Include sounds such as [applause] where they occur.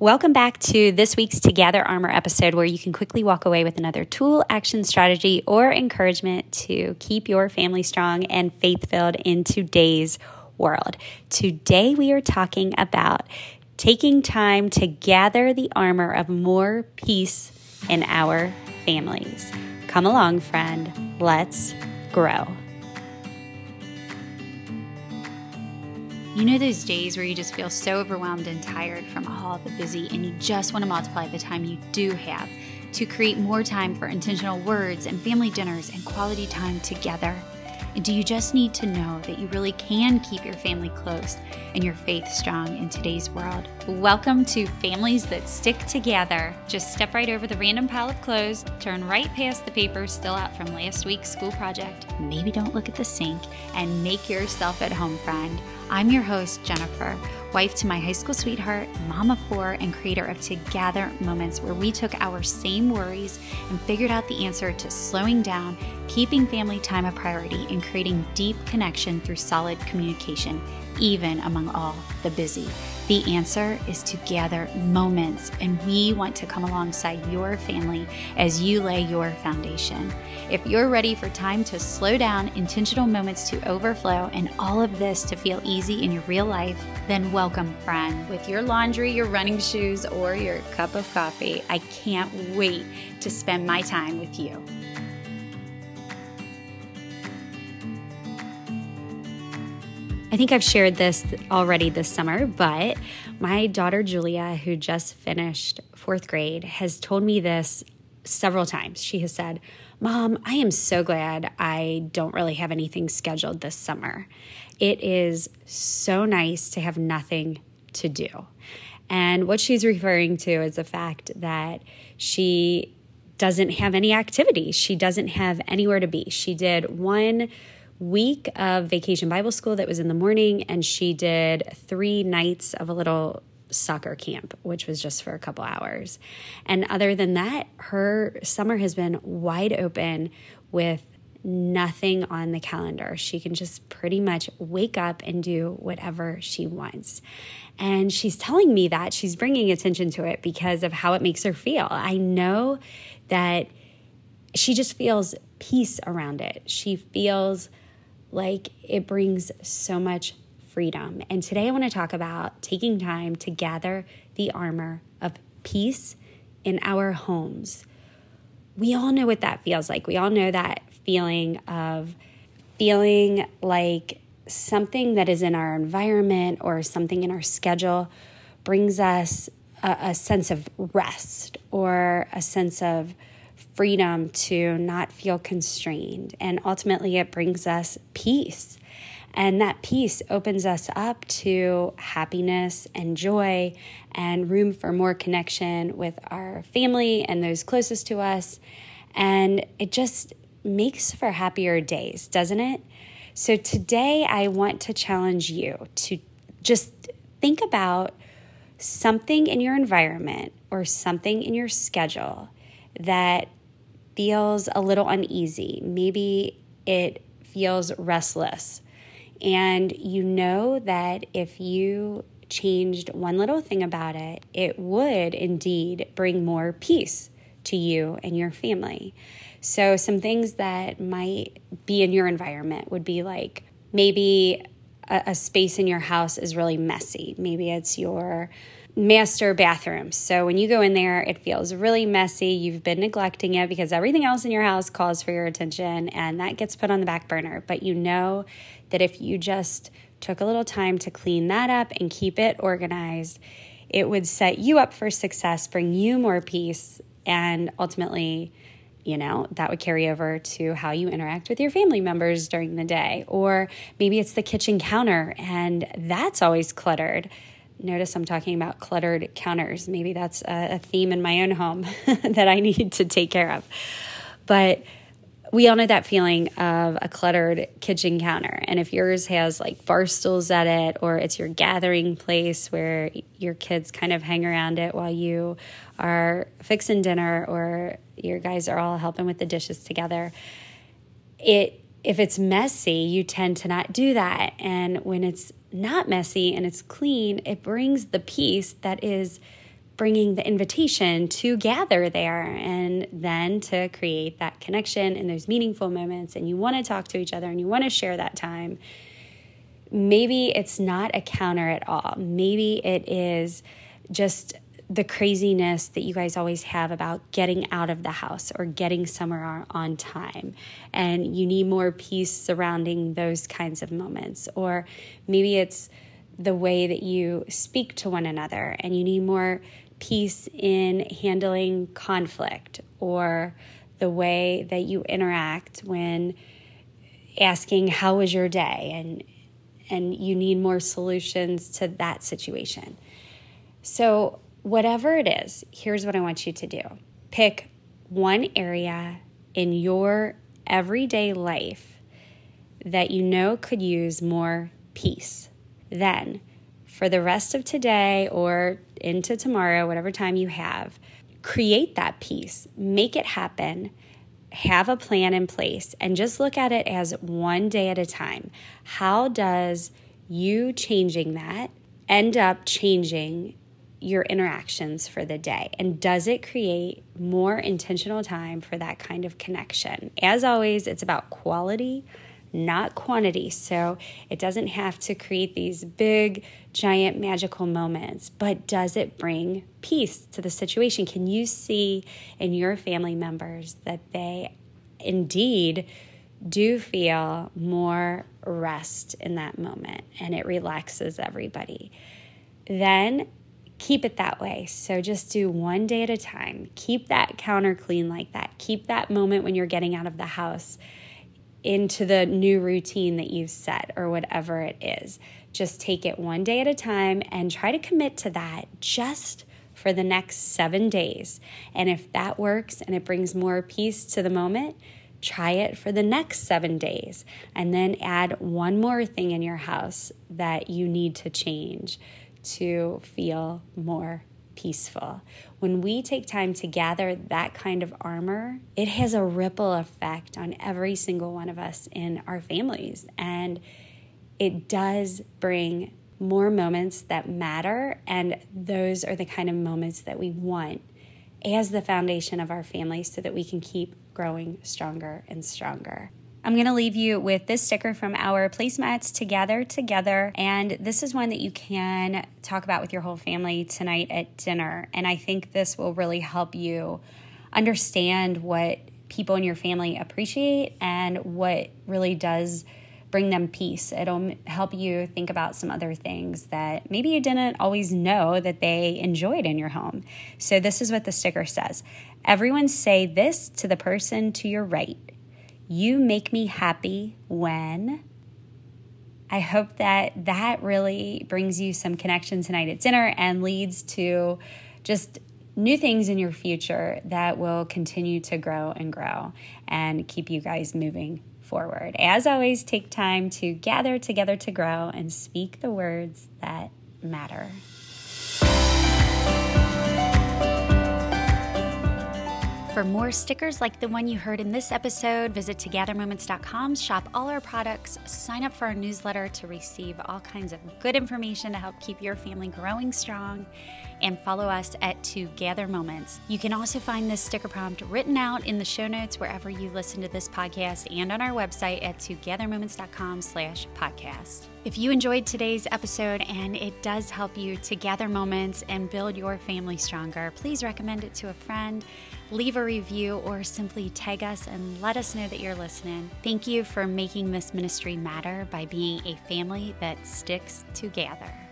Welcome back to this week's Together Armor episode, where you can quickly walk away with another tool, action, strategy, or encouragement to keep your family strong and faith filled in today's world. Today, we are talking about taking time to gather the armor of more peace in our families. Come along, friend. Let's grow. You know those days where you just feel so overwhelmed and tired from all the busy, and you just want to multiply the time you do have to create more time for intentional words and family dinners and quality time together. And do you just need to know that you really can keep your family close and your faith strong in today's world? Welcome to Families That Stick Together. Just step right over the random pile of clothes, turn right past the papers still out from last week's school project, maybe don't look at the sink, and make yourself at home, friend. I'm your host, Jennifer, wife to my high school sweetheart, mom of four, and creator of Together Moments, where we took our same worries and figured out the answer to slowing down, keeping family time a priority, and creating deep connection through solid communication, even among all the busy. The answer is to gather moments, and we want to come alongside your family as you lay your foundation. If you're ready for time to slow down, intentional moments to overflow, and all of this to feel easy in your real life, then welcome, friend. With your laundry, your running shoes, or your cup of coffee, I can't wait to spend my time with you. Think I've shared this already this summer, but my daughter Julia, who just finished fourth grade, has told me this several times. She has said, Mom, I am so glad I don't really have anything scheduled this summer. It is so nice to have nothing to do. And what she's referring to is the fact that she doesn't have any activities. She doesn't have anywhere to be. She did one week of vacation Bible school that was in the morning, and she did three nights of a little soccer camp, which was just for a couple hours. And other than that, her summer has been wide open with nothing on the calendar. She can just pretty much wake up and do whatever she wants. And she's telling me that she's bringing attention to it because of how it makes her feel. I know that she just feels peace around it. She feels like it brings so much freedom. And today I want to talk about taking time to gather the armor of peace in our homes. We all know what that feels like. We all know that feeling of feeling like something that is in our environment or something in our schedule brings us a, a sense of rest or a sense of freedom to not feel constrained. And ultimately, it brings us peace. And that peace opens us up to happiness and joy and room for more connection with our family and those closest to us. And it just makes for happier days, doesn't it? So today, I want to challenge you to just think about something in your environment or something in your schedule that feels a little uneasy. Maybe it feels restless. And you know that if you changed one little thing about it, it would indeed bring more peace to you and your family. So, some things that might be in your environment would be like maybe a, a space in your house is really messy. Maybe it's your master bathroom. So when you go in there, it feels really messy. You've been neglecting it because everything else in your house calls for your attention and that gets put on the back burner. But you know that if you just took a little time to clean that up and keep it organized, it would set you up for success, bring you more peace, and ultimately, you know, that would carry over to how you interact with your family members during the day. Or maybe it's the kitchen counter and that's always cluttered notice I'm talking about cluttered counters. Maybe that's a, a theme in my own home [laughs] that I need to take care of. But we all know that feeling of a cluttered kitchen counter. And if yours has like bar stools at it, or it's your gathering place where your kids kind of hang around it while you are fixing dinner, or your guys are all helping with the dishes together, it if it's messy, you tend to not do that. And when it's not messy and it's clean, it brings the peace that is bringing the invitation to gather there and then to create that connection and those meaningful moments. And you want to talk to each other and you want to share that time. Maybe it's not a counter at all. Maybe it is just the craziness that you guys always have about getting out of the house or getting somewhere on time. And you need more peace surrounding those kinds of moments. Or maybe it's the way that you speak to one another and you need more peace in handling conflict or the way that you interact when asking how was your day and and you need more solutions to that situation. So whatever it is, here's what I want you to do pick one area in your everyday life that you know could use more peace. Then, for the rest of today or into tomorrow, whatever time you have, create that peace, make it happen, have a plan in place, and just look at it as one day at a time. How does you changing that end up changing your interactions for the day? And does it create more intentional time for that kind of connection? As always, it's about quality, not quantity. So it doesn't have to create these big, giant, magical moments, but does it bring peace to the situation? Can you see in your family members that they indeed do feel more rest in that moment and it relaxes everybody? Then keep it that way. So just do one day at a time. Keep that counter clean like that. Keep that moment when you're getting out of the house into the new routine that you've set or whatever it is. Just take it one day at a time and try to commit to that just for the next seven days. And if that works and it brings more peace to the moment, try it for the next seven days. And then add one more thing in your house that you need to change to feel more peaceful. When we take time to gather that kind of armor, it has a ripple effect on every single one of us in our families. And it does bring more moments that matter. And those are the kind of moments that we want as the foundation of our families so that we can keep growing stronger and stronger. I'm going to leave you with this sticker from our placemats Together together. And this is one that you can talk about with your whole family tonight at dinner. And I think this will really help you understand what people in your family appreciate and what really does bring them peace. It'll help you think about some other things that maybe you didn't always know that they enjoyed in your home. So, this is what the sticker says Everyone say this to the person to your right. You make me happy when. I hope that that really brings you some connection tonight at dinner and leads to just new things in your future that will continue to grow and grow and keep you guys moving forward. As always, take time to gather together to grow and speak the words that matter. For more stickers like the one you heard in this episode, visit togethermoments.com, shop all our products, sign up for our newsletter to receive all kinds of good information to help keep your family growing strong, and follow us at Together Moments. You can also find this sticker prompt written out in the show notes wherever you listen to this podcast and on our website at togethermoments.com slash podcast. If you enjoyed today's episode and it does help you to gather moments and build your family stronger, please recommend it to a friend leave a review, or simply tag us and let us know that you're listening. Thank you for making this ministry matter by being a family that sticks together.